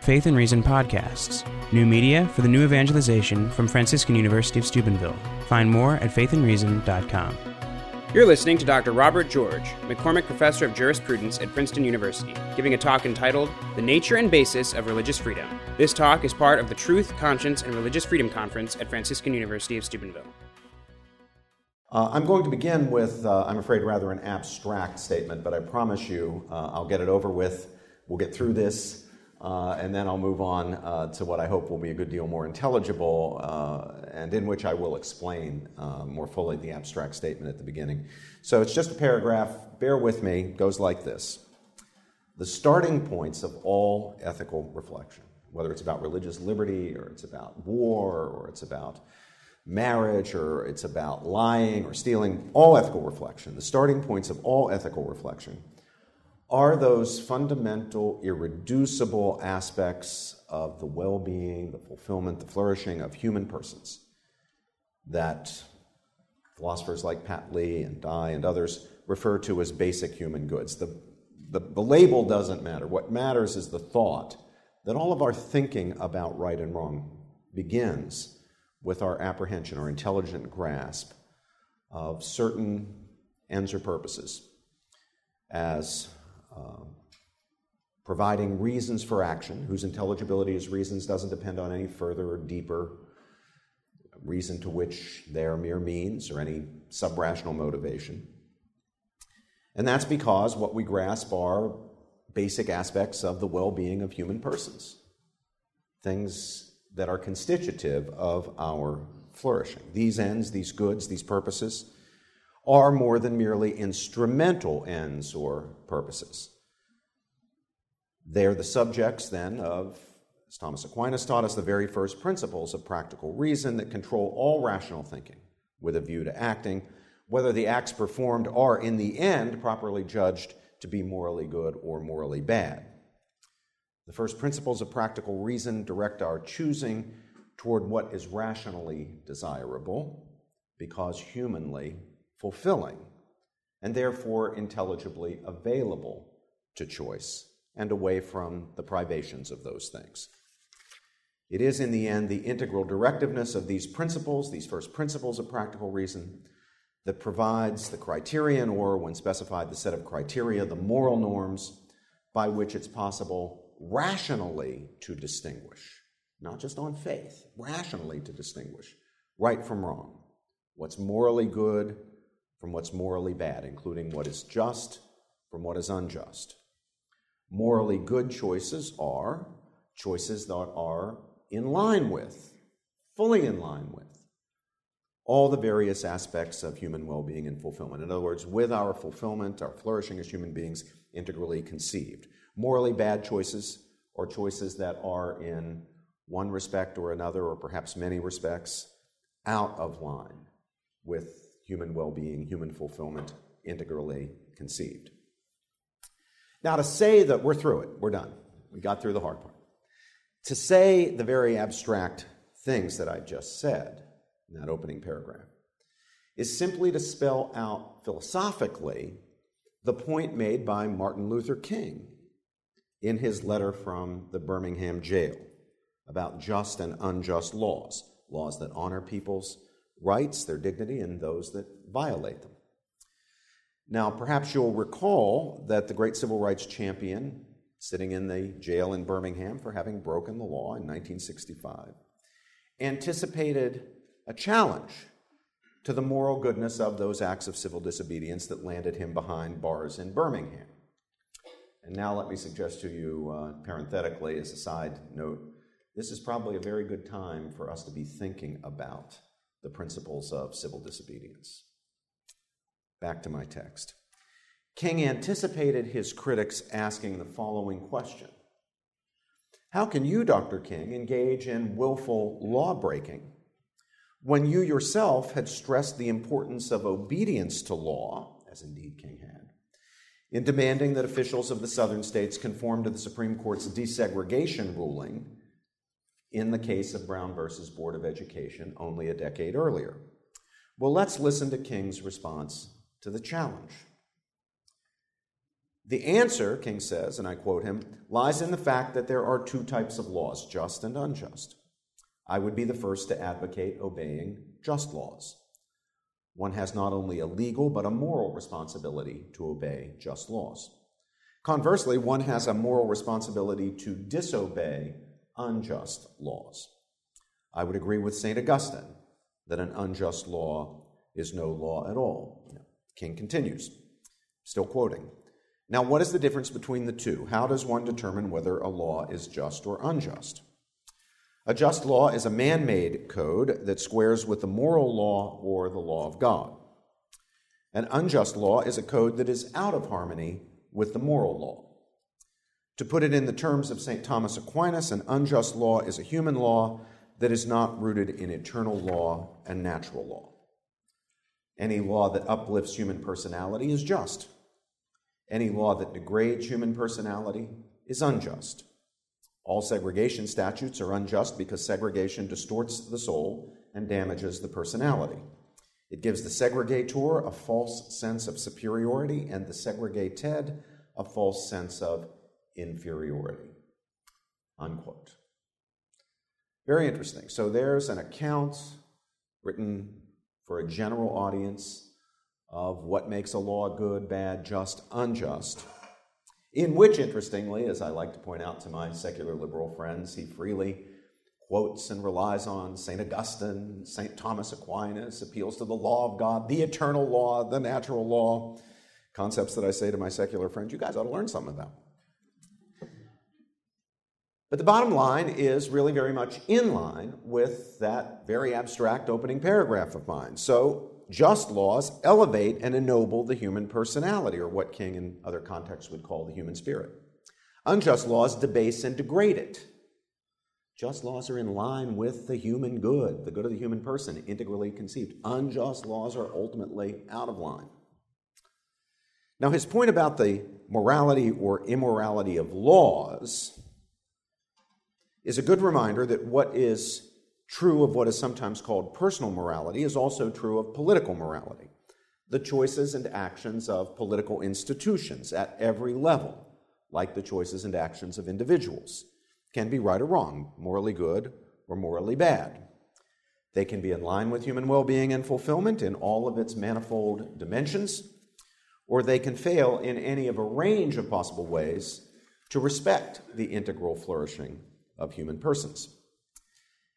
Faith and Reason podcasts, new media for the new evangelization from Franciscan University of Steubenville. Find more at faithandreason.com. You're listening to Dr. Robert George, McCormick Professor of Jurisprudence at Princeton University, giving a talk entitled The Nature and Basis of Religious Freedom. This talk is part of the Truth, Conscience, and Religious Freedom Conference at Franciscan University of Steubenville. Uh, I'm going to begin with, uh, I'm afraid, rather an abstract statement, but I promise you uh, I'll get it over with. We'll get through this, and then I'll move on uh, to what I hope will be a good deal more intelligible, uh, and in which I will explain more fully the abstract statement at the beginning. So it's just a paragraph. Bear with me. Goes like this The starting points of all ethical reflection, whether it's about religious liberty, or it's about war, or it's about marriage or it's about lying or stealing, all ethical reflection, the starting points of all ethical reflection, are those fundamental, irreducible aspects of the well being, the fulfillment, the flourishing of human persons that philosophers like Pat Lee and Dye and others refer to as basic human goods. The, the, the label doesn't matter. What matters is the thought that all of our thinking about right and wrong begins with our apprehension, our intelligent grasp of certain ends or purposes as uh, providing reasons for action, whose intelligibility as reasons doesn't depend on any further or deeper reason to which they are mere means or any subrational motivation. And that's because what we grasp are basic aspects of the well being of human persons. Things that are constitutive of our flourishing. These ends, these goods, these purposes are more than merely instrumental ends or purposes. They're the subjects then of, as Thomas Aquinas taught us, the very first principles of practical reason that control all rational thinking with a view to acting, whether the acts performed are in the end properly judged to be morally good or morally bad. The first principles of practical reason direct our choosing toward what is rationally desirable because humanly fulfilling and therefore intelligibly available to choice and away from the privations of those things. It is, in the end, the integral directiveness of these principles, these first principles of practical reason, that provides the criterion, or when specified, the set of criteria, the moral norms by which it's possible rationally to distinguish, not just on faith, rationally to distinguish right from wrong, what's morally good from what's morally bad, including what is just from what is unjust. Morally good choices are choices that are in line with, fully in line with, all the various aspects of human well being and fulfillment. In other words, with our fulfillment, our flourishing as human beings integrally conceived morally bad choices or choices that are in one respect or another, or perhaps many respects, out of line with human well being, human fulfillment, integrally conceived. Now, to say that we're through it, we're done, we got through the hard part. To say the very abstract things that I just said in that opening paragraph is simply to spell out philosophically the point made by Martin Luther King in his letter from the Birmingham jail about just and unjust laws, laws that honor people's rights, their dignity, and those that violate them. Now, perhaps you'll recall that the great civil rights champion, sitting in the jail in Birmingham for having broken the law in 1965, anticipated a challenge to the moral goodness of those acts of civil disobedience that landed him behind bars in Birmingham. And now let me suggest to you, uh, parenthetically, as a side note, this is probably a very good time for us to be thinking about the principles of civil disobedience. Back to my text. King anticipated his critics asking the following question How can you, Dr. King, engage in willful law breaking when you yourself had stressed the importance of obedience to law, as indeed King had? in demanding that officials of the southern states conform to the Supreme Court's desegregation ruling in the case of Brown versus Board of Education only a decade earlier. Well, let's listen to King's response to the challenge. The answer, King says, and I quote him, lies in the fact that there are two types of laws, just and unjust. I would be the first to advocate obeying just laws. One has not only a legal but a moral responsibility to obey just laws. Conversely, one has a moral responsibility to disobey unjust laws. I would agree with St. Augustine that an unjust law is no law at all. King continues, still quoting. Now, what is the difference between the two? How does one determine whether a law is just or unjust? A just law is a man made code that squares with the moral law or the law of God. An unjust law is a code that is out of harmony with the moral law. To put it in the terms of St. Thomas Aquinas, an unjust law is a human law that is not rooted in eternal law and natural law. Any law that uplifts human personality is just. Any law that degrades human personality is unjust. All segregation statutes are unjust because segregation distorts the soul and damages the personality. It gives the segregator a false sense of superiority and the segregated a false sense of inferiority. Unquote. Very interesting. So there's an account written for a general audience of what makes a law good, bad, just, unjust, in which, interestingly, as I like to point out to my secular liberal friends, he freely quotes and relies on St. Augustine, St. Thomas Aquinas, appeals to the law of God, the eternal law, the natural law, concepts that I say to my secular friends, you guys ought to learn some of them. But the bottom line is really very much in line with that very abstract opening paragraph of mine. So just laws elevate and ennoble the human personality, or what King in other contexts would call the human spirit. Unjust laws debase and degrade it. Just laws are in line with the human good, the good of the human person, integrally conceived. Unjust laws are ultimately out of line. Now, his point about the morality or immorality of laws is a good reminder that what is true of what is sometimes called personal morality is also true of political morality. The choices and actions of political institutions at every level, like the choices and actions of individuals, can be right or wrong, morally good or morally bad. They can be in line with human well being and fulfillment in all of its manifold dimensions, or they can fail in any of a range of possible ways to respect the integral flourishing of human persons.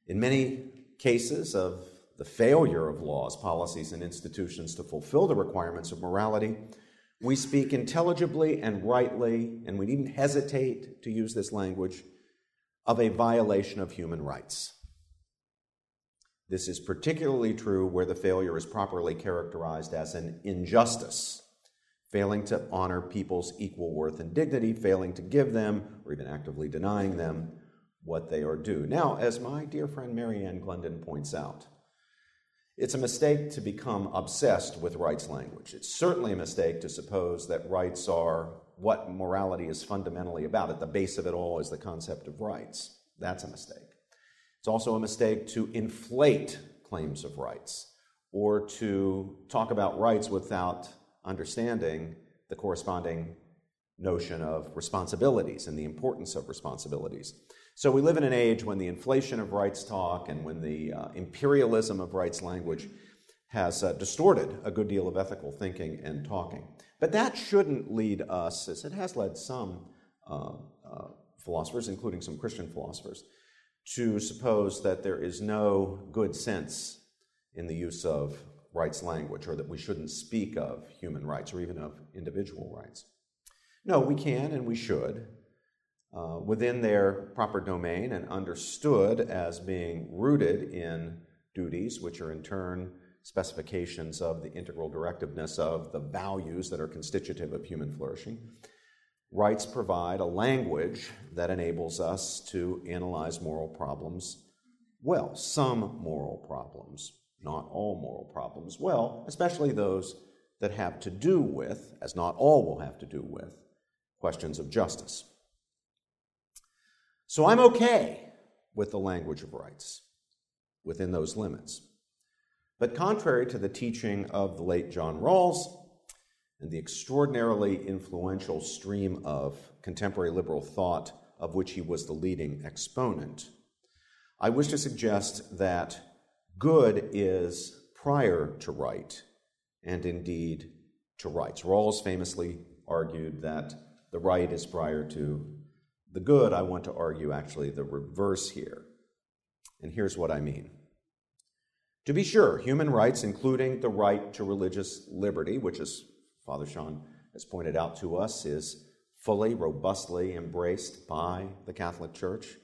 In many cases of the failure of laws, policies, and institutions to fulfill the requirements of morality, we speak intelligibly and rightly, and we needn't hesitate to use this language, of a violation of human rights. This is particularly true where the failure is properly characterized as an injustice, failing to honor people's equal worth and dignity, failing to give them, or even actively denying them, what they are due. Now, as my dear friend Mary Ann Glendon points out, it's a mistake to become obsessed with rights language. It's certainly a mistake to suppose that rights are what morality is fundamentally about. At the base of it all is the concept of rights. That's a mistake. It's also a mistake to inflate claims of rights or to talk about rights without understanding the corresponding notion of responsibilities and the importance of responsibilities. So we live in an age when the inflation of rights talk and when the uh, imperialism of rights language has uh, distorted a good deal of ethical thinking and talking. But that shouldn't lead us, as it has led some uh, uh philosophers, including some Christian philosophers, to suppose that there is no good sense in the use of rights language or that we shouldn't speak of human rights or even of individual rights. No, we can and we should uh, within their proper domain and understood as being rooted in duties, which are in turn specifications of the integral directiveness of the values that are constitutive of human flourishing. Rights provide a language that enables us to analyze moral problems well, some moral problems, not all moral problems, well, especially those that have to do with, as not all will have to do with, questions of justice. So I'm okay with the language of rights within those limits. But contrary to the teaching of the late John Rawls, and the extraordinarily influential stream of contemporary liberal thought of which he was the leading exponent, I wish to suggest that good is prior to right, and indeed to rights. Rawls famously argued that the right is prior to the good. I want to argue actually the reverse here. And here's what I mean. To be sure, human rights, including the right to religious liberty, which, as Father Sean has pointed out to us, is fully, robustly embraced by the Catholic Church,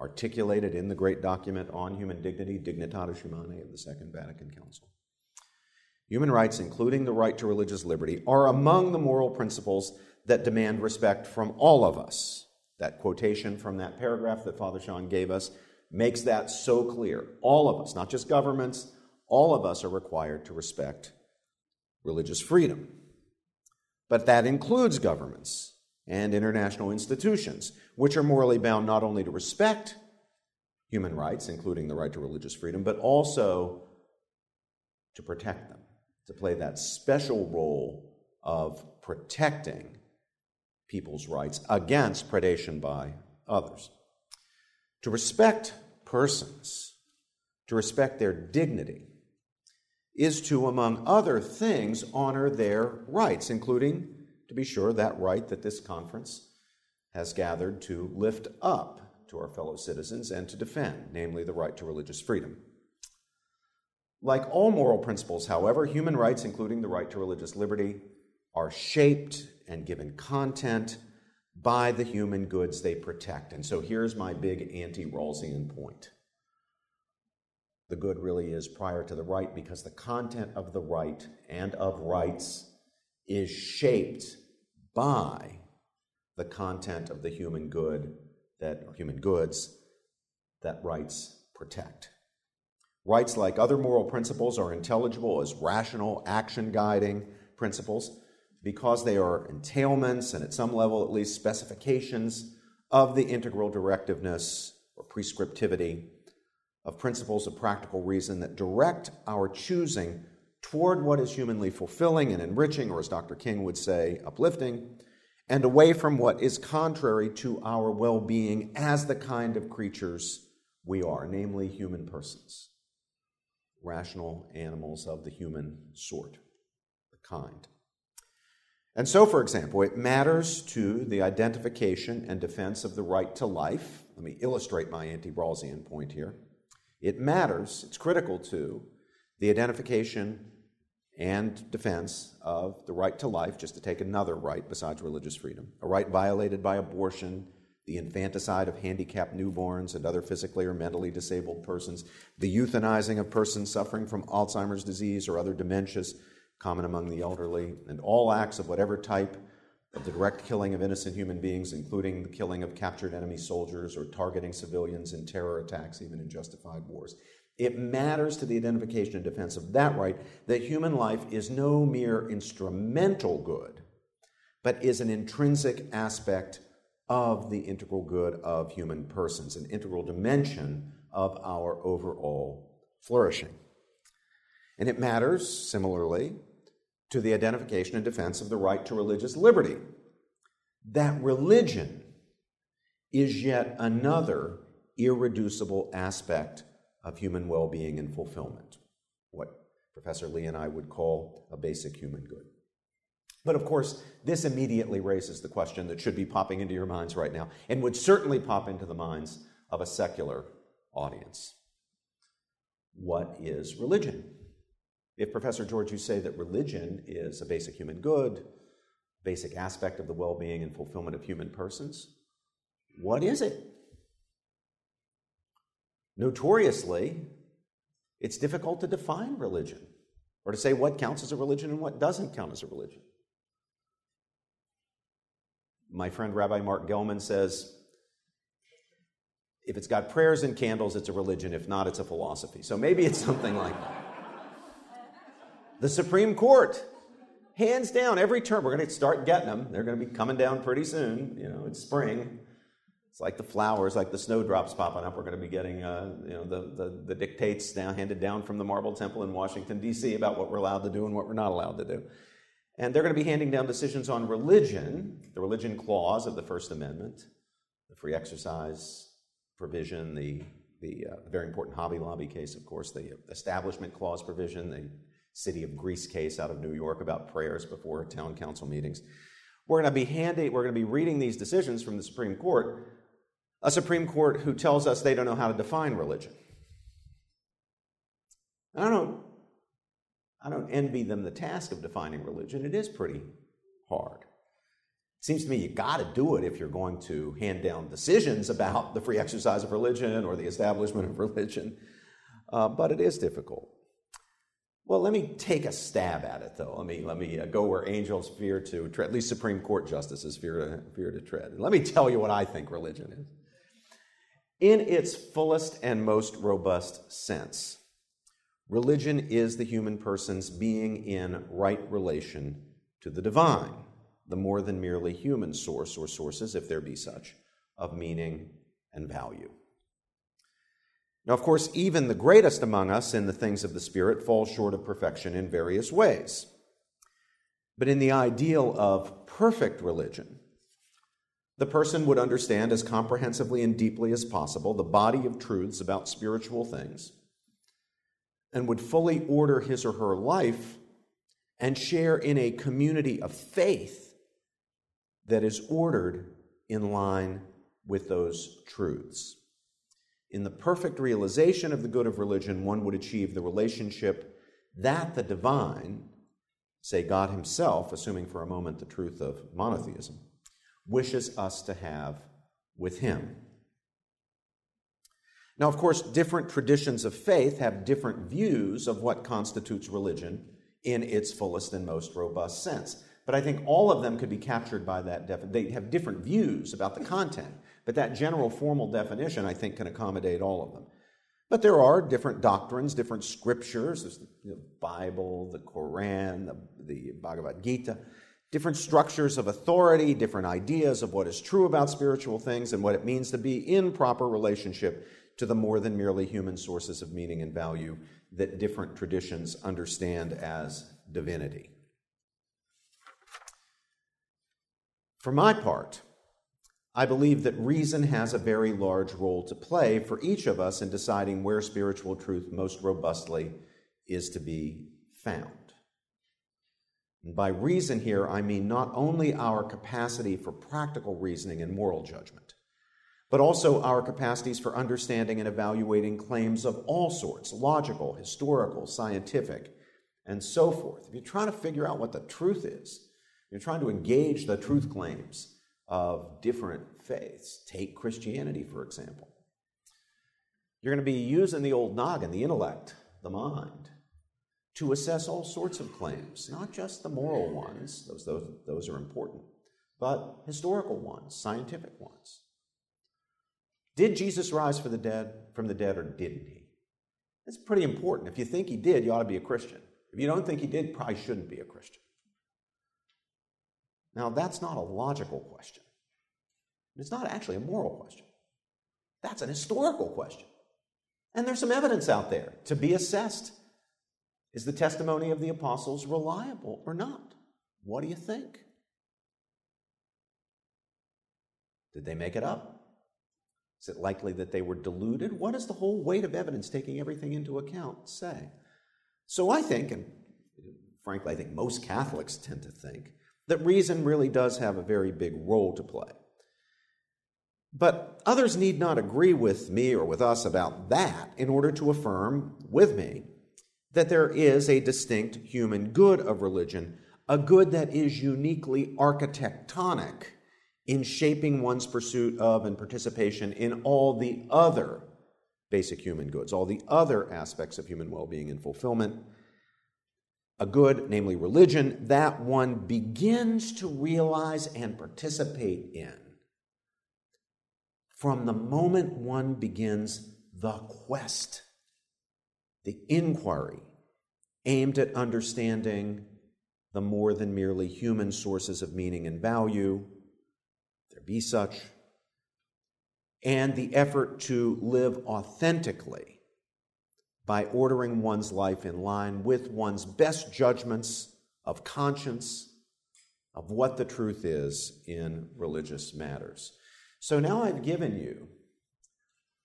articulated in the great document on human dignity, Dignitatis Humanae, of the Second Vatican Council. Human rights, including the right to religious liberty, are among the moral principles that demand respect from all of us. That quotation from that paragraph that Father Sean gave us makes that so clear. All of us, not just governments, all of us are required to respect religious freedom. But that includes governments and international institutions, which are morally bound not only to respect human rights, including the right to religious freedom, but also to protect them, to play that special role of protecting people's rights against predation by others. To respect persons, to respect their dignity, is to, among other things, honor their rights, including, to be sure, that right that this conference has gathered to lift up to our fellow citizens and to defend, namely the right to religious freedom. Like all moral principles, however, human rights, including the right to religious liberty, are shaped and given content by the human goods they protect. And so here's my big anti Rawlsian point. The good really is prior to the right because the content of the right and of rights is shaped by the content of the human good that or human goods that rights protect. Rights, like other moral principles, are intelligible as rational, action guiding principles because they are entailments and, at some level at least, specifications of the integral directiveness or prescriptivity of principles of practical reason that direct our choosing toward what is humanly fulfilling and enriching, or as Dr. King would say, uplifting, and away from what is contrary to our well being as the kind of creatures we are, namely human persons, rational animals of the human sort, the kind. And so, for example, it matters to the identification and defense of the right to life. Let me illustrate my anti Rawlsian point here. It matters, it's critical to the identification and defense of the right to life, just to take another right besides religious freedom, a right violated by abortion, the infanticide of handicapped newborns and other physically or mentally disabled persons, the euthanizing of persons suffering from Alzheimer's disease or other dementias common among the elderly, and all acts of whatever type of the direct killing of innocent human beings, including the killing of captured enemy soldiers or targeting civilians in terror attacks, even in justified wars. It matters to the identification and defense of that right that human life is no mere instrumental good, but is an intrinsic aspect of the integral good of human persons, an integral dimension of our overall flourishing. And it matters, similarly, to the identification and defense of the right to religious liberty. That religion is yet another irreducible aspect of human well being and fulfillment, what Professor Lee and I would call a basic human good. But of course, this immediately raises the question that should be popping into your minds right now, and would certainly pop into the minds of a secular audience. What is religion? If, Professor George, you say that religion is a basic human good, basic aspect of the well being and fulfillment of human persons, what is it? Notoriously, it's difficult to define religion or to say what counts as a religion and what doesn't count as a religion. My friend Rabbi Marc Gellman says if it's got prayers and candles, it's a religion. If not, it's a philosophy. So maybe it's something like that. The Supreme Court, hands down, every term, we're going to start getting them. They're going to be coming down pretty soon. You know, it's spring. It's like the flowers, like the snowdrops popping up. We're going to be getting, uh, you know, the, the, the dictates now handed down from the Marble Temple in Washington, D.C. about what we're allowed to do and what we're not allowed to do. And they're going to be handing down decisions on religion, the religion clause of the First Amendment, the free exercise provision, the, the uh, very important Hobby Lobby case, of course, the establishment clause provision, the city of Greece case out of New York about prayers before town council meetings. We're going to be handy, we're going to be reading these decisions from the Supreme Court, a Supreme Court who tells us they don't know how to define religion. I don't I don't envy them the task of defining religion. It is pretty hard. It seems to me you got to do it if you're going to hand down decisions about the free exercise of religion or the establishment of religion, uh, but it is difficult. Well, let me take a stab at it, though. Let me, let me uh, go where angels fear to tread, at least Supreme Court justices fear to, fear to tread. Let me tell you what I think religion is. In its fullest and most robust sense, religion is the human person's being in right relation to the divine, the more than merely human source or sources, if there be such, of meaning and value. Now, of course, even the greatest among us in the things of the Spirit fall short of perfection in various ways. But in the ideal of perfect religion, the person would understand as comprehensively and deeply as possible the body of truths about spiritual things and would fully order his or her life and share in a community of faith that is ordered in line with those truths. In the perfect realization of the good of religion, one would achieve the relationship that the divine, say God Himself, assuming for a moment the truth of monotheism, wishes us to have with Him. Now, of course, different traditions of faith have different views of what constitutes religion in its fullest and most robust sense. But I think all of them could be captured by that definition. They have different views about the content. But that general formal definition, I think, can accommodate all of them. But there are different doctrines, different scriptures. There's the Bible, the Quran, the, the Bhagavad Gita, different structures of authority, different ideas of what is true about spiritual things and what it means to be in proper relationship to the more than merely human sources of meaning and value that different traditions understand as divinity. For my part, I believe that reason has a very large role to play for each of us in deciding where spiritual truth most robustly is to be found. And by reason here, I mean not only our capacity for practical reasoning and moral judgment, but also our capacities for understanding and evaluating claims of all sorts logical, historical, scientific, and so forth. If you're trying to figure out what the truth is, you're trying to engage the truth claims of different faiths. Take Christianity, for example. You're going to be using the old noggin, the intellect, the mind, to assess all sorts of claims, not just the moral ones, those, those, those are important, but historical ones, scientific ones. Did Jesus rise the dead, from the dead, or didn't he? That's pretty important. If you think he did, you ought to be a Christian. If you don't think he did, probably shouldn't be a Christian. Now, that's not a logical question. It's not actually a moral question. That's an historical question. And there's some evidence out there to be assessed. Is the testimony of the apostles reliable or not? What do you think? Did they make it up? Is it likely that they were deluded? What does the whole weight of evidence, taking everything into account, say? So I think, and frankly, I think most Catholics tend to think, that reason really does have a very big role to play. But others need not agree with me or with us about that in order to affirm with me that there is a distinct human good of religion, a good that is uniquely architectonic in shaping one's pursuit of and participation in all the other basic human goods, all the other aspects of human well being and fulfillment a good, namely religion, that one begins to realize and participate in. From the moment one begins the quest, the inquiry aimed at understanding the more than merely human sources of meaning and value, there be such, and the effort to live authentically by ordering one's life in line with one's best judgments of conscience, of what the truth is in religious matters. So now I've given you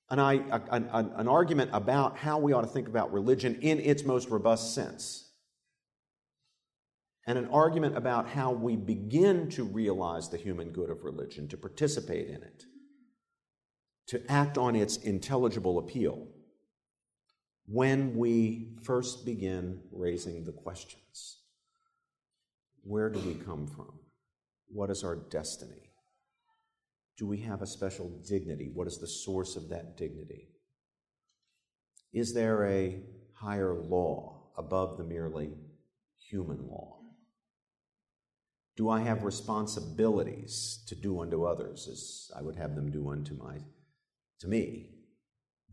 an, an, an, argument about how we ought to think about religion in its most robust sense, and an argument about how we begin to realize the human good of religion, to participate in it, to act on its intelligible appeal when we first begin raising the questions Where do we come from? What is our destiny? Do we have a special dignity? What is the source of that dignity? Is there a higher law above the merely human law? Do I have responsibilities to do unto others as I would have them do unto my to me?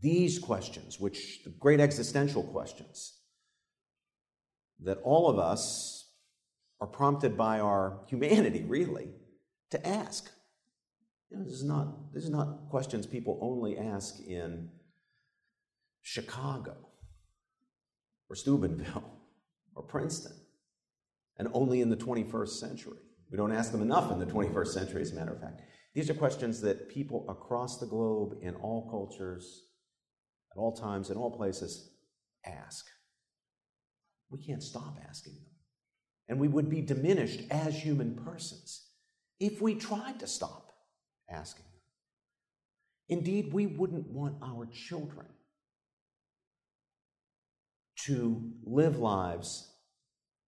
These questions, which the great existential questions that all of us are prompted by our humanity, really, to ask. You know, this, is not, this is not questions people only ask in Chicago or Steubenville or Princeton, and only in the 21st century. We don't ask them enough in the 21st century, as a matter of fact. These are questions that people across the globe, in all cultures, at all times, in all places, ask. We can't stop asking them. And we would be diminished as human persons if we tried to stop asking them. Indeed, we wouldn't want our children to live lives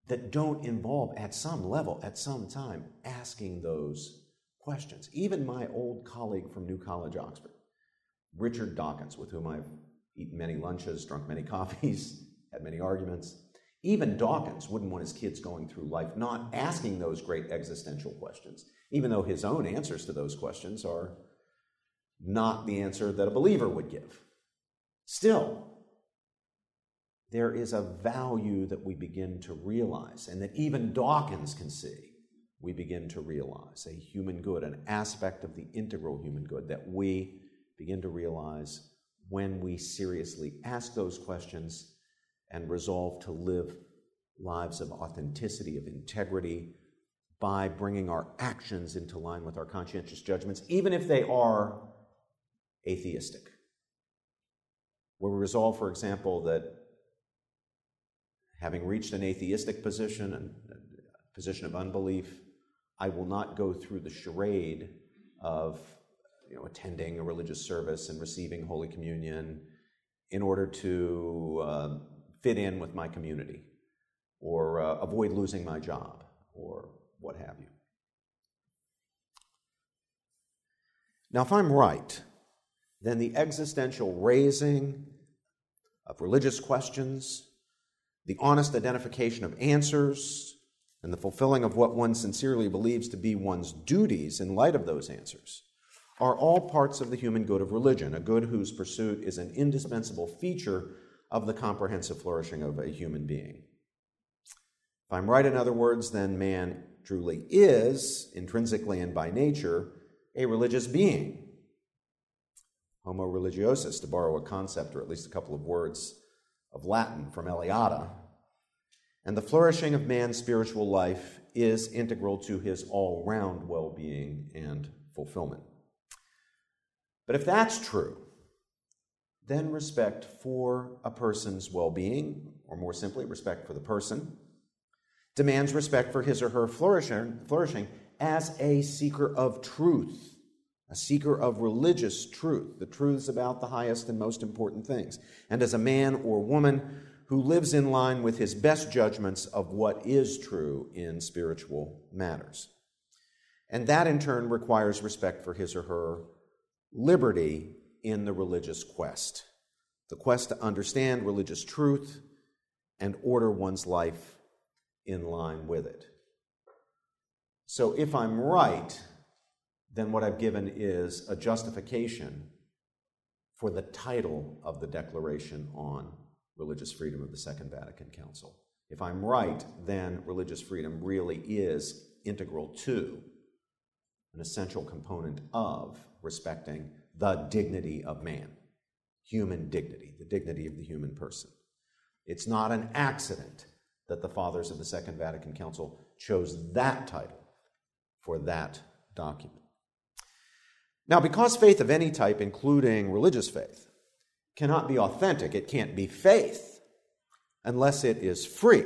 that don't involve, at some level, at some time, asking those questions. Even my old colleague from New College, Oxford, Richard Dawkins, with whom I've eaten many lunches, drunk many coffees, had many arguments, even Dawkins wouldn't want his kids going through life not asking those great existential questions even though his own answers to those questions are not the answer that a believer would give. Still, there is a value that we begin to realize, and that even Dawkins can see. We begin to realize a human good, an aspect of the integral human good that we begin to realize when we seriously ask those questions and resolve to live lives of authenticity, of integrity, by bringing our actions into line with our conscientious judgments, even if they are atheistic. Where we resolve, for example, that having reached an atheistic position, a position of unbelief, I will not go through the charade of you know, attending a religious service and receiving Holy Communion in order to uh, fit in with my community or uh, avoid losing my job or what have you. Now, if I'm right, then the existential raising of religious questions, the honest identification of answers, and the fulfilling of what one sincerely believes to be one's duties in light of those answers are all parts of the human good of religion, a good whose pursuit is an indispensable feature of the comprehensive flourishing of a human being. If I'm right, in other words, then man truly is, intrinsically and by nature, a religious being. Homo religiosus, to borrow a concept or at least a couple of words of Latin from Eliade. And the flourishing of man's spiritual life is integral to his all round well being and fulfillment. But if that's true, then respect for a person's well being, or more simply, respect for the person, demands respect for his or her flourishing, flourishing as a seeker of truth, a seeker of religious truth, the truths about the highest and most important things, and as a man or woman who lives in line with his best judgments of what is true in spiritual matters. And that in turn requires respect for his or her liberty in the religious quest, the quest to understand religious truth and order one's life in line with it. So if I'm right, then what I've given is a justification for the title of the Declaration on Religious Freedom of the Second Vatican Council. If I'm right, then religious freedom really is integral to, an essential component of respecting the dignity of man, human dignity, the dignity of the human person. It's not an accident that the fathers of the Second Vatican Council chose that title for that document. Now, because faith of any type, including religious faith, cannot be authentic, it can't be faith unless it is free.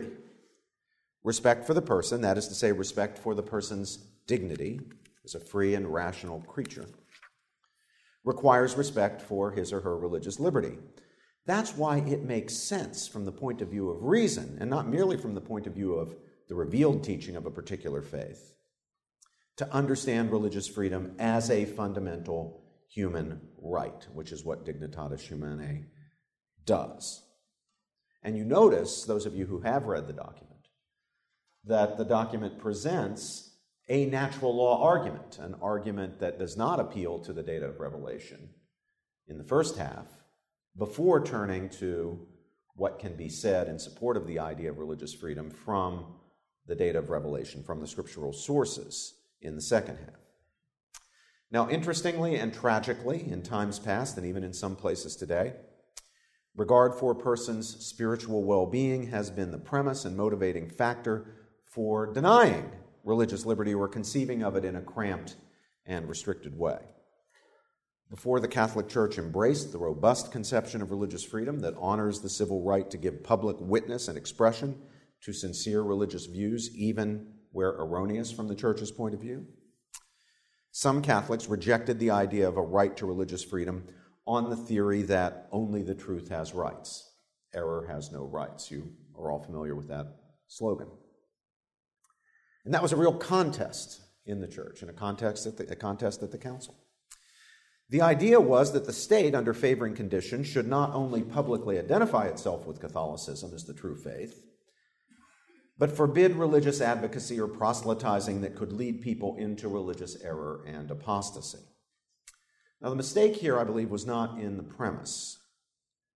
Respect for the person, that is to say, respect for the person's dignity as a free and rational creature, requires respect for his or her religious liberty. That's why it makes sense from the point of view of reason, and not merely from the point of view of the revealed teaching of a particular faith, to understand religious freedom as a fundamental human right, which is what Dignitatis Humanae does. And you notice, those of you who have read the document, that the document presents a natural law argument, an argument that does not appeal to the data of revelation in the first half, before turning to what can be said in support of the idea of religious freedom from the data of revelation, from the scriptural sources in the second half. Now, interestingly and tragically, in times past, and even in some places today, regard for a person's spiritual well being has been the premise and motivating factor for denying religious liberty or conceiving of it in a cramped and restricted way. Before the Catholic Church embraced the robust conception of religious freedom that honors the civil right to give public witness and expression to sincere religious views, even where erroneous from the Church's point of view, some Catholics rejected the idea of a right to religious freedom on the theory that only the truth has rights. Error has no rights. You are all familiar with that slogan. And that was a real contest in the church, and a contest at the, a contest at the council. The idea was that the state, under favoring conditions, should not only publicly identify itself with Catholicism as the true faith, but forbid religious advocacy or proselytizing that could lead people into religious error and apostasy. Now, the mistake here, I believe, was not in the premise.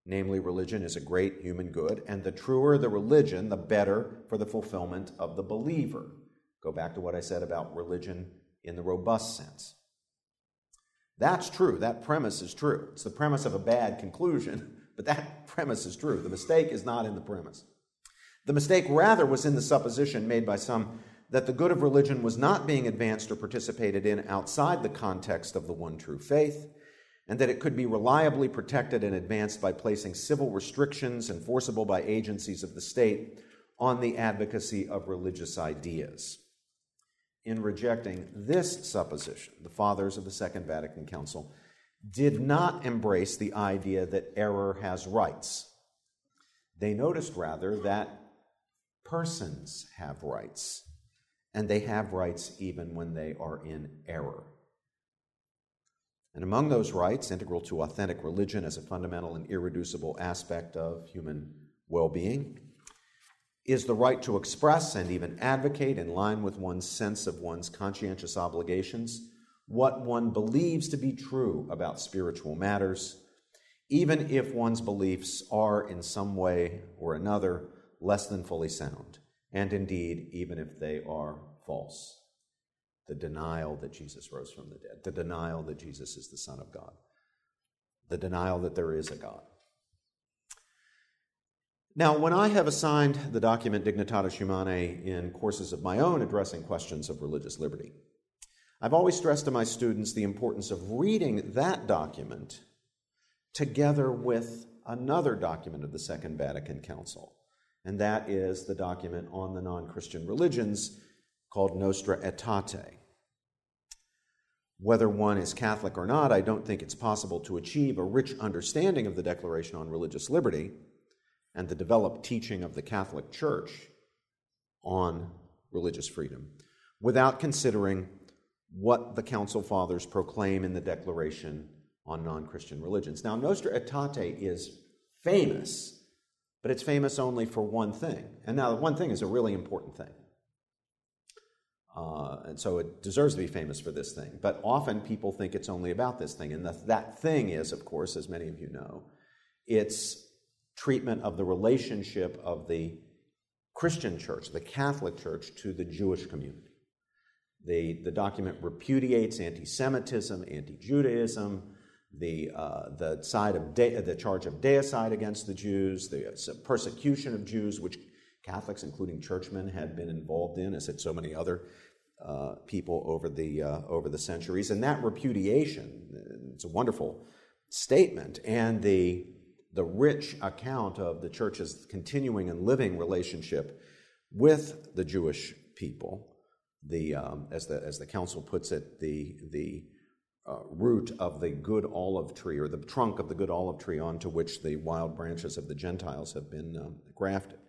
Namely, religion is a great human good, and the truer the religion, the better for the fulfillment of the believer. Go back to what I said about religion in the robust sense. That's true. That premise is true. It's the premise of a bad conclusion, but that premise is true. The mistake is not in the premise. The mistake, rather, was in the supposition made by some that the good of religion was not being advanced or participated in outside the context of the one true faith, and that it could be reliably protected and advanced by placing civil restrictions enforceable by agencies of the state on the advocacy of religious ideas in rejecting this supposition, the fathers of the Second Vatican Council did not embrace the idea that error has rights. They noticed rather that persons have rights, and they have rights even when they are in error. And among those rights, integral to authentic religion as a fundamental and irreducible aspect of human well being, is the right to express and even advocate, in line with one's sense of one's conscientious obligations, what one believes to be true about spiritual matters, even if one's beliefs are in some way or another less than fully sound, and indeed, even if they are false. The denial that Jesus rose from the dead, the denial that Jesus is the Son of God, the denial that there is a God. Now, when I have assigned the document Dignitatis Humanae in courses of my own addressing questions of religious liberty, I've always stressed to my students the importance of reading that document together with another document of the Second Vatican Council, and that is the document on the non Christian religions called Nostra Aetate. Whether one is Catholic or not, I don't think it's possible to achieve a rich understanding of the Declaration on Religious Liberty and the developed teaching of the Catholic Church on religious freedom without considering what the Council Fathers proclaim in the Declaration on non Christian religions. Now, Nostra Aetate is famous, but it's famous only for one thing. And now, the one thing is a really important thing. Uh, and so it deserves to be famous for this thing. But often people think it's only about this thing. And the, that thing is, of course, as many of you know, it's treatment of the relationship of the Christian church, the Catholic church, to the Jewish community. The, the document repudiates anti Semitism, anti Judaism, the, uh, the, side of de- the charge of deicide against the Jews, the persecution of Jews, which Catholics, including churchmen, had been involved in, as had so many other uh, people over the, uh, over the centuries. And that repudiation, it's a wonderful statement, and the, the rich account of the church's continuing and living relationship with the Jewish people, the, um, as, the, as the council puts it, the, the uh, root of the good olive tree, or the trunk of the good olive tree onto which the wild branches of the Gentiles have been um, grafted.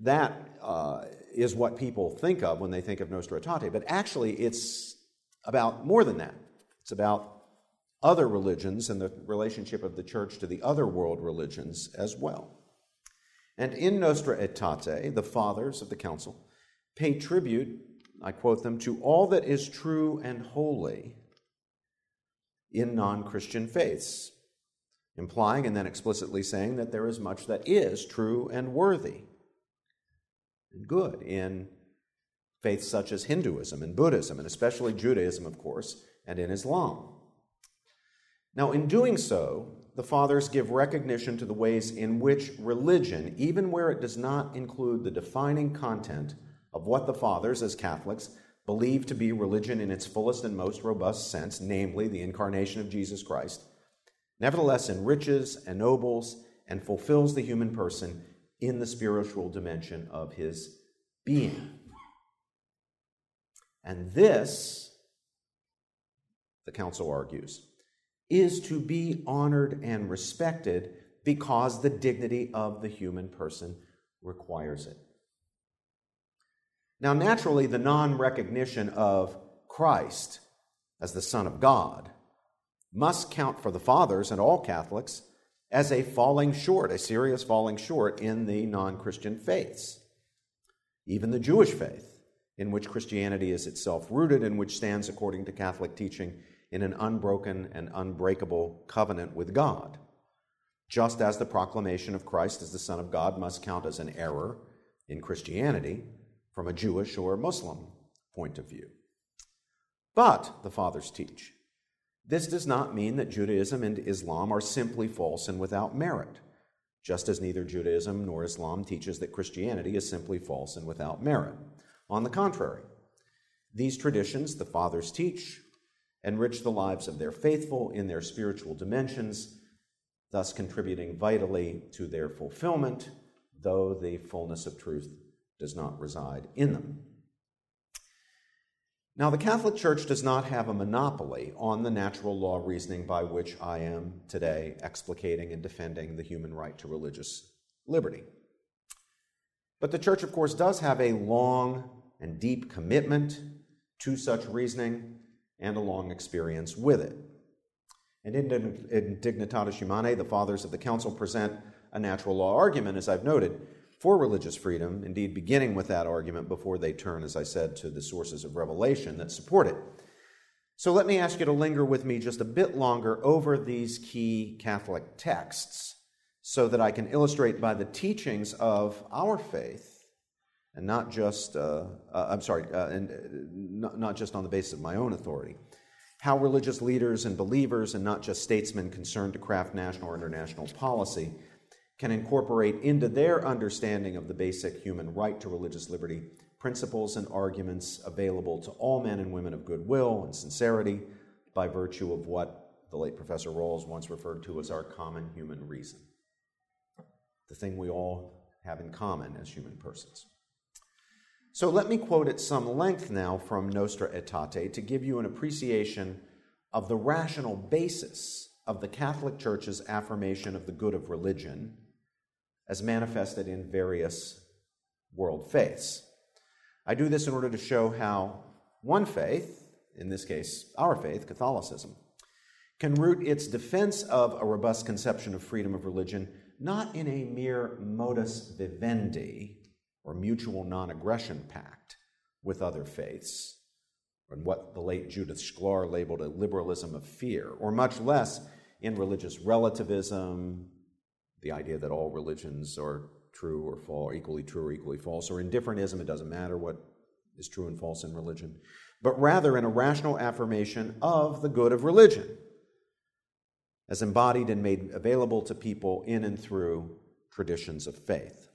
That uh, is what people think of when they think of Nostra Aetate, but actually it's about more than that. It's about other religions and the relationship of the church to the other world religions as well. And in Nostra Aetate, the fathers of the council pay tribute, I quote them, to all that is true and holy in non Christian faiths, implying and then explicitly saying that there is much that is true and worthy and good in faiths such as Hinduism and Buddhism, and especially Judaism, of course, and in Islam. Now, in doing so, the fathers give recognition to the ways in which religion, even where it does not include the defining content of what the fathers, as Catholics, believe to be religion in its fullest and most robust sense, namely the incarnation of Jesus Christ, nevertheless enriches, ennobles, and fulfills the human person in the spiritual dimension of his being. And this, the council argues, is to be honored and respected because the dignity of the human person requires it. Now, naturally, the non recognition of Christ as the Son of God must count for the fathers and all Catholics as a falling short, a serious falling short in the non Christian faiths. Even the Jewish faith, in which Christianity is itself rooted and which stands, according to Catholic teaching, in an unbroken and unbreakable covenant with God. Just as the proclamation of Christ as the Son of God must count as an error in Christianity from a Jewish or Muslim point of view. But, the fathers teach, this does not mean that Judaism and Islam are simply false and without merit, just as neither Judaism nor Islam teaches that Christianity is simply false and without merit. On the contrary, these traditions, the fathers teach, enrich the lives of their faithful in their spiritual dimensions, thus contributing vitally to their fulfillment, though the fullness of truth does not reside in them. Now, the Catholic Church does not have a monopoly on the natural law reasoning by which I am today explicating and defending the human right to religious liberty. But the Church, of course, does have a long and deep commitment to such reasoning and a long experience with it. And in Dignitatis Humanae, the fathers of the council present a natural law argument, as I've noted, for religious freedom, indeed, beginning with that argument before they turn, as I said, to the sources of revelation that support it. So let me ask you to linger with me just a bit longer over these key Catholic texts so that I can illustrate by the teachings of our faith, and not just, uh, uh, I'm sorry, uh, and uh, not, not just on the basis of my own authority, how religious leaders and believers, and not just statesmen concerned to craft national or international policy, can incorporate into their understanding of the basic human right to religious liberty principles and arguments available to all men and women of goodwill and sincerity by virtue of what the late Professor Rawls once referred to as our common human reason, the thing we all have in common as human persons. So let me quote at some length now from Nostra Aetate to give you an appreciation of the rational basis of the Catholic Church's affirmation of the good of religion as manifested in various world faiths. I do this in order to show how one faith, in this case our faith, Catholicism, can root its defense of a robust conception of freedom of religion not in a mere modus vivendi or mutual non aggression pact with other faiths, and what the late Judith Shklar labeled a liberalism of fear, or much less in religious relativism, the idea that all religions are true or false, equally true or equally false, or indifferentism, it doesn't matter what is true and false in religion, but rather in a rational affirmation of the good of religion as embodied and made available to people in and through traditions of faith.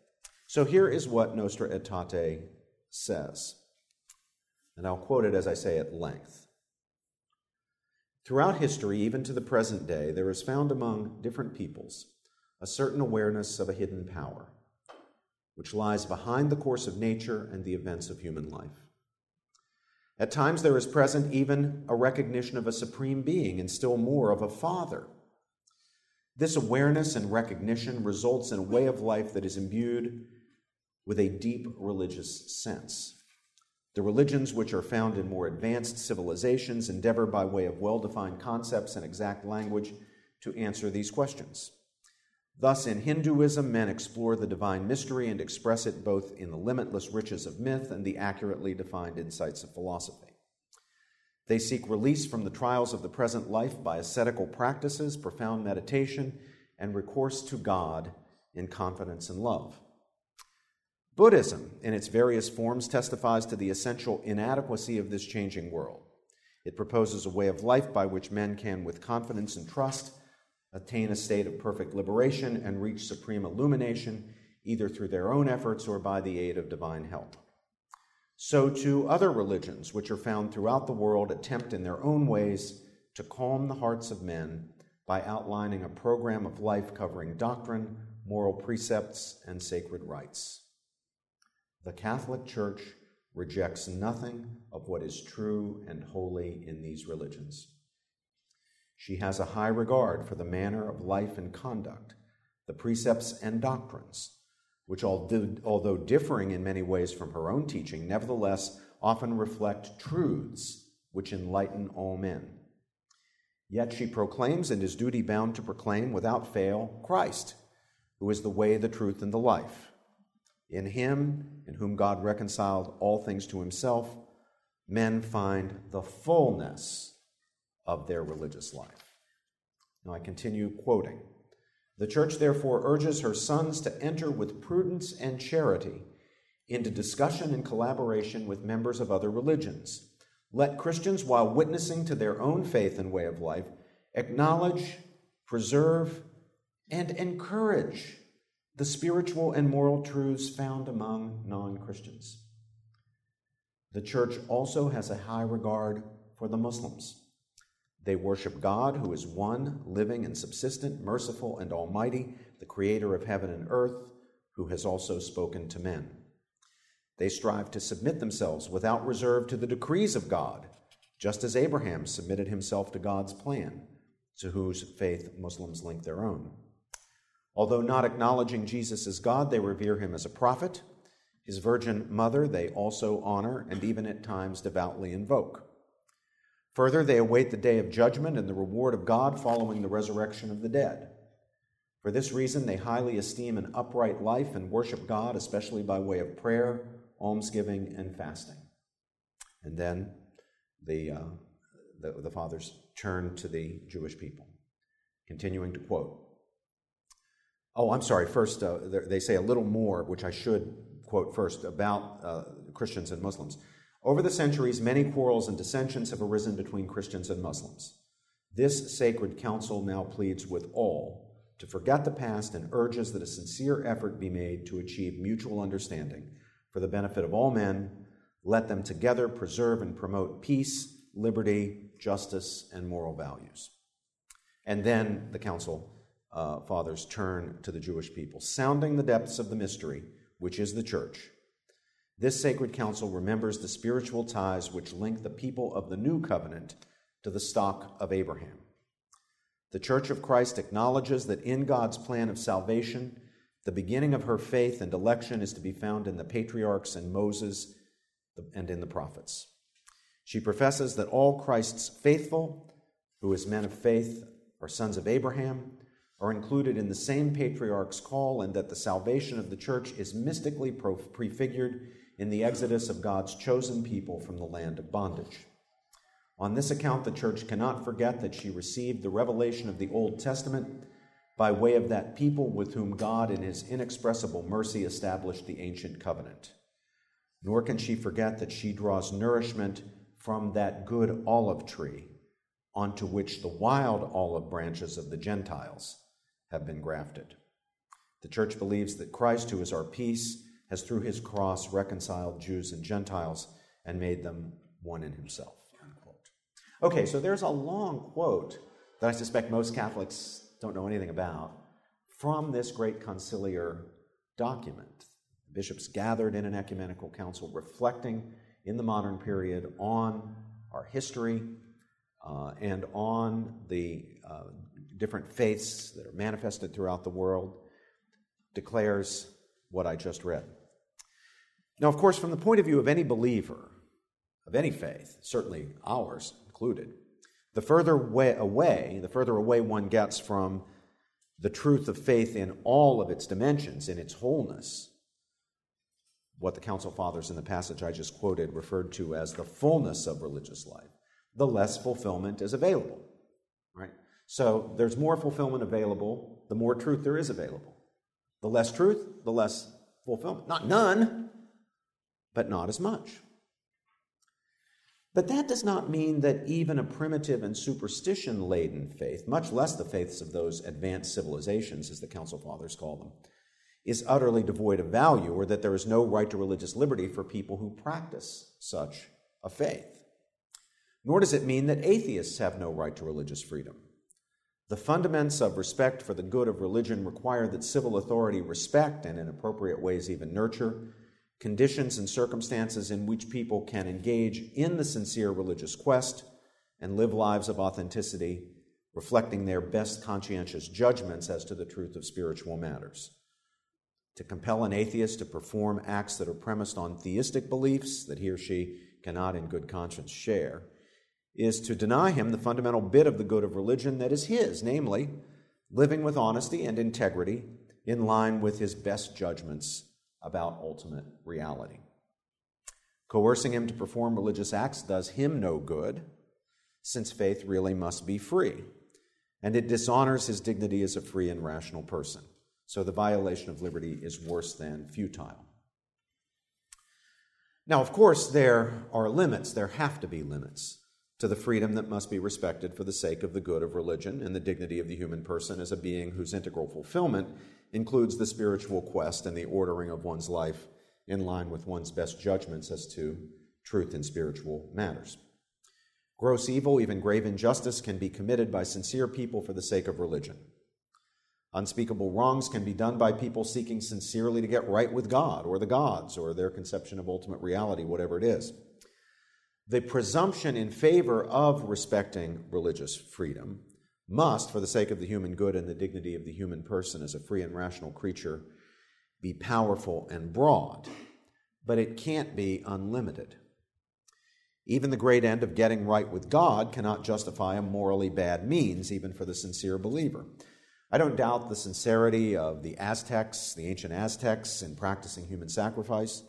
So here is what Nostra Aetate says, and I'll quote it as I say at length. Throughout history, even to the present day, there is found among different peoples a certain awareness of a hidden power, which lies behind the course of nature and the events of human life. At times, there is present even a recognition of a supreme being, and still more of a father. This awareness and recognition results in a way of life that is imbued with a deep religious sense. The religions which are found in more advanced civilizations endeavor, by way of well defined concepts and exact language, to answer these questions. Thus, in Hinduism, men explore the divine mystery and express it both in the limitless riches of myth and the accurately defined insights of philosophy. They seek release from the trials of the present life by ascetical practices, profound meditation, and recourse to God in confidence and love. Buddhism, in its various forms, testifies to the essential inadequacy of this changing world. It proposes a way of life by which men can, with confidence and trust, attain a state of perfect liberation and reach supreme illumination, either through their own efforts or by the aid of divine help. So, too, other religions, which are found throughout the world, attempt in their own ways to calm the hearts of men by outlining a program of life covering doctrine, moral precepts, and sacred rites. The Catholic Church rejects nothing of what is true and holy in these religions. She has a high regard for the manner of life and conduct, the precepts and doctrines, which, although differing in many ways from her own teaching, nevertheless often reflect truths which enlighten all men. Yet she proclaims and is duty bound to proclaim without fail Christ, who is the way, the truth, and the life. In him, in whom God reconciled all things to himself, men find the fullness of their religious life. Now I continue quoting. The church therefore urges her sons to enter with prudence and charity into discussion and collaboration with members of other religions. Let Christians, while witnessing to their own faith and way of life, acknowledge, preserve, and encourage the spiritual and moral truths found among non Christians. The church also has a high regard for the Muslims. They worship God, who is one, living and subsistent, merciful and almighty, the creator of heaven and earth, who has also spoken to men. They strive to submit themselves without reserve to the decrees of God, just as Abraham submitted himself to God's plan, to whose faith Muslims link their own. Although not acknowledging Jesus as God, they revere him as a prophet. His virgin mother they also honor and even at times devoutly invoke. Further, they await the day of judgment and the reward of God following the resurrection of the dead. For this reason, they highly esteem an upright life and worship God, especially by way of prayer, almsgiving, and fasting. And then the, uh, the, the fathers turn to the Jewish people, continuing to quote Oh, I'm sorry. First, uh, they say a little more, which I should quote first, about uh, Christians and Muslims. Over the centuries, many quarrels and dissensions have arisen between Christians and Muslims. This sacred council now pleads with all to forget the past and urges that a sincere effort be made to achieve mutual understanding for the benefit of all men. Let them together preserve and promote peace, liberty, justice, and moral values. And then the council uh, fathers turn to the Jewish people, sounding the depths of the mystery, which is the church. This sacred council remembers the spiritual ties which link the people of the new covenant to the stock of Abraham. The Church of Christ acknowledges that in God's plan of salvation, the beginning of her faith and election is to be found in the patriarchs and Moses and in the prophets. She professes that all Christ's faithful, who is men of faith, are sons of Abraham, are included in the same patriarch's call, and that the salvation of the church is mystically prefigured in the exodus of God's chosen people from the land of bondage. On this account, the church cannot forget that she received the revelation of the Old Testament by way of that people with whom God, in his inexpressible mercy, established the ancient covenant. Nor can she forget that she draws nourishment from that good olive tree onto which the wild olive branches of the Gentiles have been grafted. The church believes that Christ, who is our peace, has through his cross reconciled Jews and Gentiles and made them one in himself. Okay, so there's a long quote that I suspect most Catholics don't know anything about from this great conciliar document. Bishops gathered in an ecumenical council reflecting in the modern period on our history uh, and on the uh, different faiths that are manifested throughout the world, declares what I just read. Now, of course, from the point of view of any believer, of any faith, certainly ours included, the further way away, the further away one gets from the truth of faith in all of its dimensions, in its wholeness, what the Council Fathers in the passage I just quoted referred to as the fullness of religious life, the less fulfillment is available. So there's more fulfillment available, the more truth there is available. The less truth, the less fulfillment. Not none, but not as much. But that does not mean that even a primitive and superstition laden faith, much less the faiths of those advanced civilizations, as the Council Fathers call them, is utterly devoid of value or that there is no right to religious liberty for people who practice such a faith. Nor does it mean that atheists have no right to religious freedom. The fundaments of respect for the good of religion require that civil authority respect and, in appropriate ways, even nurture conditions and circumstances in which people can engage in the sincere religious quest and live lives of authenticity, reflecting their best conscientious judgments as to the truth of spiritual matters. To compel an atheist to perform acts that are premised on theistic beliefs that he or she cannot in good conscience share is to deny him the fundamental bit of the good of religion that is his, namely, living with honesty and integrity in line with his best judgments about ultimate reality. Coercing him to perform religious acts does him no good, since faith really must be free, and it dishonors his dignity as a free and rational person. So the violation of liberty is worse than futile. Now, of course, there are limits, there have to be limits to the freedom that must be respected for the sake of the good of religion and the dignity of the human person as a being whose integral fulfillment includes the spiritual quest and the ordering of one's life in line with one's best judgments as to truth in spiritual matters. Gross evil, even grave injustice, can be committed by sincere people for the sake of religion. Unspeakable wrongs can be done by people seeking sincerely to get right with God or the gods or their conception of ultimate reality, whatever it is. The presumption in favor of respecting religious freedom must, for the sake of the human good and the dignity of the human person as a free and rational creature, be powerful and broad, but it can't be unlimited. Even the great end of getting right with God cannot justify a morally bad means, even for the sincere believer. I don't doubt the sincerity of the Aztecs, the ancient Aztecs, in practicing human sacrifice,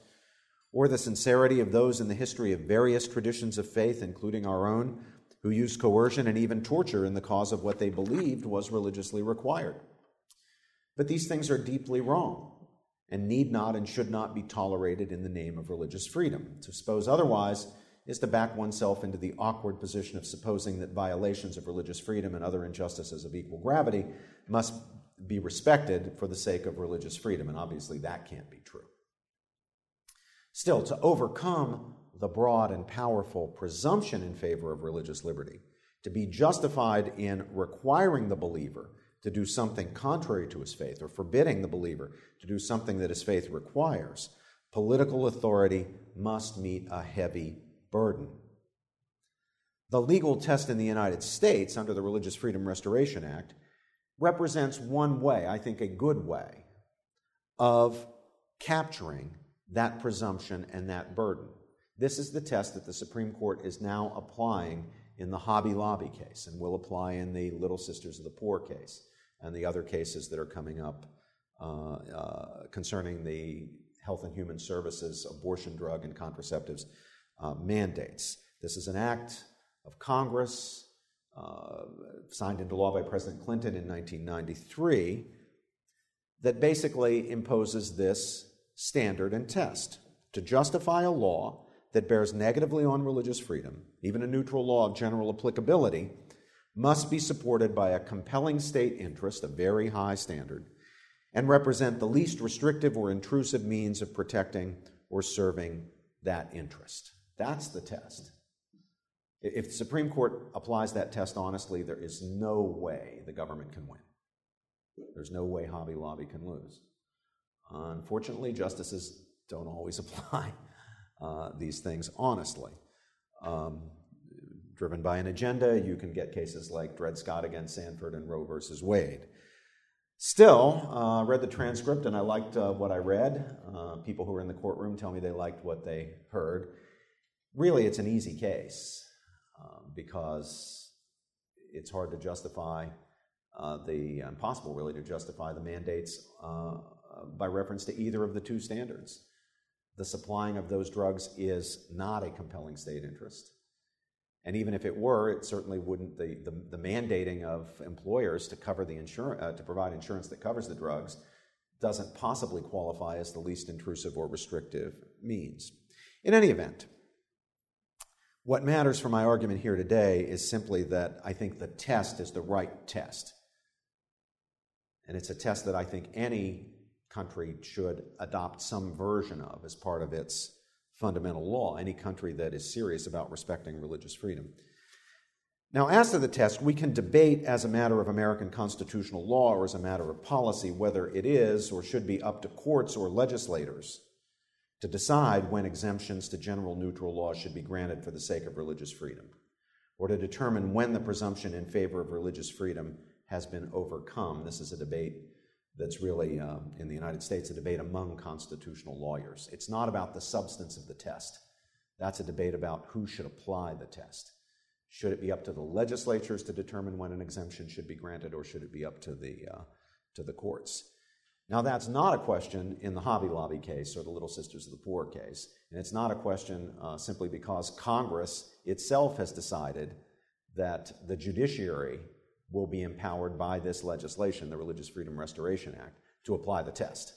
or the sincerity of those in the history of various traditions of faith, including our own, who used coercion and even torture in the cause of what they believed was religiously required. But these things are deeply wrong and need not and should not be tolerated in the name of religious freedom. To suppose otherwise is to back oneself into the awkward position of supposing that violations of religious freedom and other injustices of equal gravity must be respected for the sake of religious freedom, and obviously that can't be true. Still, to overcome the broad and powerful presumption in favor of religious liberty, to be justified in requiring the believer to do something contrary to his faith or forbidding the believer to do something that his faith requires, political authority must meet a heavy burden. The legal test in the United States under the Religious Freedom Restoration Act represents one way, I think a good way, of capturing that presumption and that burden. This is the test that the Supreme Court is now applying in the Hobby Lobby case and will apply in the Little Sisters of the Poor case and the other cases that are coming up uh, uh, concerning the Health and Human Services abortion drug and contraceptives uh, mandates. This is an act of Congress uh, signed into law by President Clinton in 1993 that basically imposes this standard and test. To justify a law that bears negatively on religious freedom, even a neutral law of general applicability, must be supported by a compelling state interest, a very high standard, and represent the least restrictive or intrusive means of protecting or serving that interest. That's the test. If the Supreme Court applies that test honestly, there is no way the government can win. There's no way Hobby Lobby can lose. Unfortunately, justices don't always apply uh, these things honestly. Um, driven by an agenda, you can get cases like Dred Scott against Sandford and Roe versus Wade. Still, uh, read the transcript and I liked uh, what I read. Uh, people who were in the courtroom tell me they liked what they heard. Really, it's an easy case um, because it's hard to justify uh, the impossible, really, to justify the mandates uh, by reference to either of the two standards. The supplying of those drugs is not a compelling state interest. And even if it were, it certainly wouldn't, the, the, the mandating of employers to cover the insurance, uh, to provide insurance that covers the drugs doesn't possibly qualify as the least intrusive or restrictive means. In any event, what matters for my argument here today is simply that I think the test is the right test. And it's a test that I think any country should adopt some version of as part of its fundamental law, any country that is serious about respecting religious freedom. Now, as to the test, we can debate as a matter of American constitutional law or as a matter of policy whether it is or should be up to courts or legislators to decide when exemptions to general neutral laws should be granted for the sake of religious freedom, or to determine when the presumption in favor of religious freedom has been overcome. This is a debate that's really, uh, in the United States, a debate among constitutional lawyers. It's not about the substance of the test. That's a debate about who should apply the test. Should it be up to the legislatures to determine when an exemption should be granted, or should it be up to the, uh, to the courts? Now, that's not a question in the Hobby Lobby case or the Little Sisters of the Poor case, and it's not a question uh, simply because Congress itself has decided that the judiciary will be empowered by this legislation, the Religious Freedom Restoration Act, to apply the test.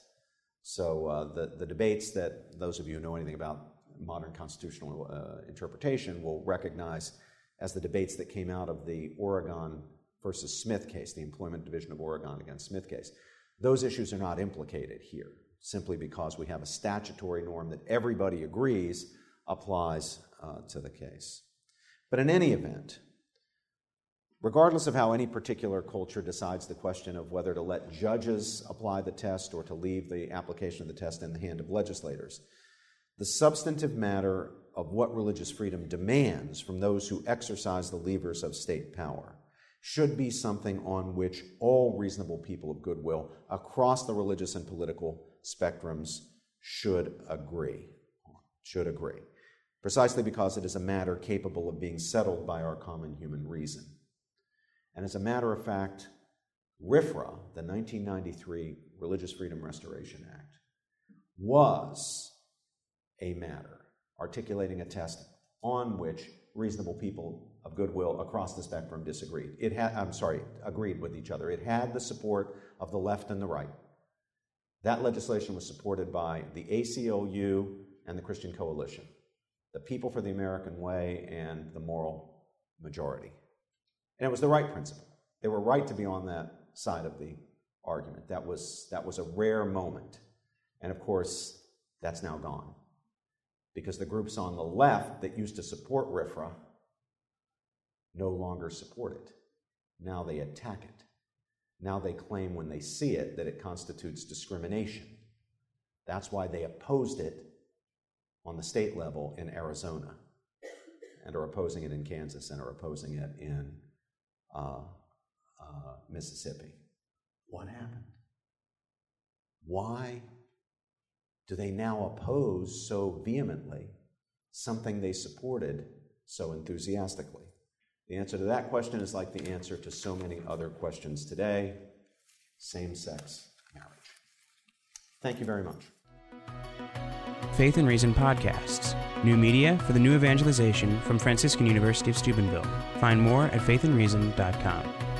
So uh, the, the debates that those of you who know anything about modern constitutional uh, interpretation will recognize as the debates that came out of the Oregon versus Smith case, the Employment Division of Oregon against Smith case. Those issues are not implicated here, simply because we have a statutory norm that everybody agrees applies uh, to the case. But in any event, regardless of how any particular culture decides the question of whether to let judges apply the test or to leave the application of the test in the hand of legislators, the substantive matter of what religious freedom demands from those who exercise the levers of state power should be something on which all reasonable people of goodwill across the religious and political spectrums should agree. Should agree. Precisely because it is a matter capable of being settled by our common human reason. And as a matter of fact, RFRA, the 1993 Religious Freedom Restoration Act, was a matter articulating a test on which reasonable people of goodwill across the spectrum disagreed. It had, I'm sorry, agreed with each other. It had the support of the left and the right. That legislation was supported by the ACLU and the Christian Coalition, the People for the American Way, and the Moral Majority. And it was the right principle. They were right to be on that side of the argument. That was, that was a rare moment. And of course, that's now gone. Because the groups on the left that used to support RFRA no longer support it. Now they attack it. Now they claim when they see it that it constitutes discrimination. That's why they opposed it on the state level in Arizona and are opposing it in Kansas and are opposing it in uh, uh, Mississippi. What happened? Why do they now oppose so vehemently something they supported so enthusiastically? The answer to that question is like the answer to so many other questions today same sex marriage. Thank you very much. Faith and Reason Podcasts, new media for the new evangelization from Franciscan University of Steubenville. Find more at faithandreason.com.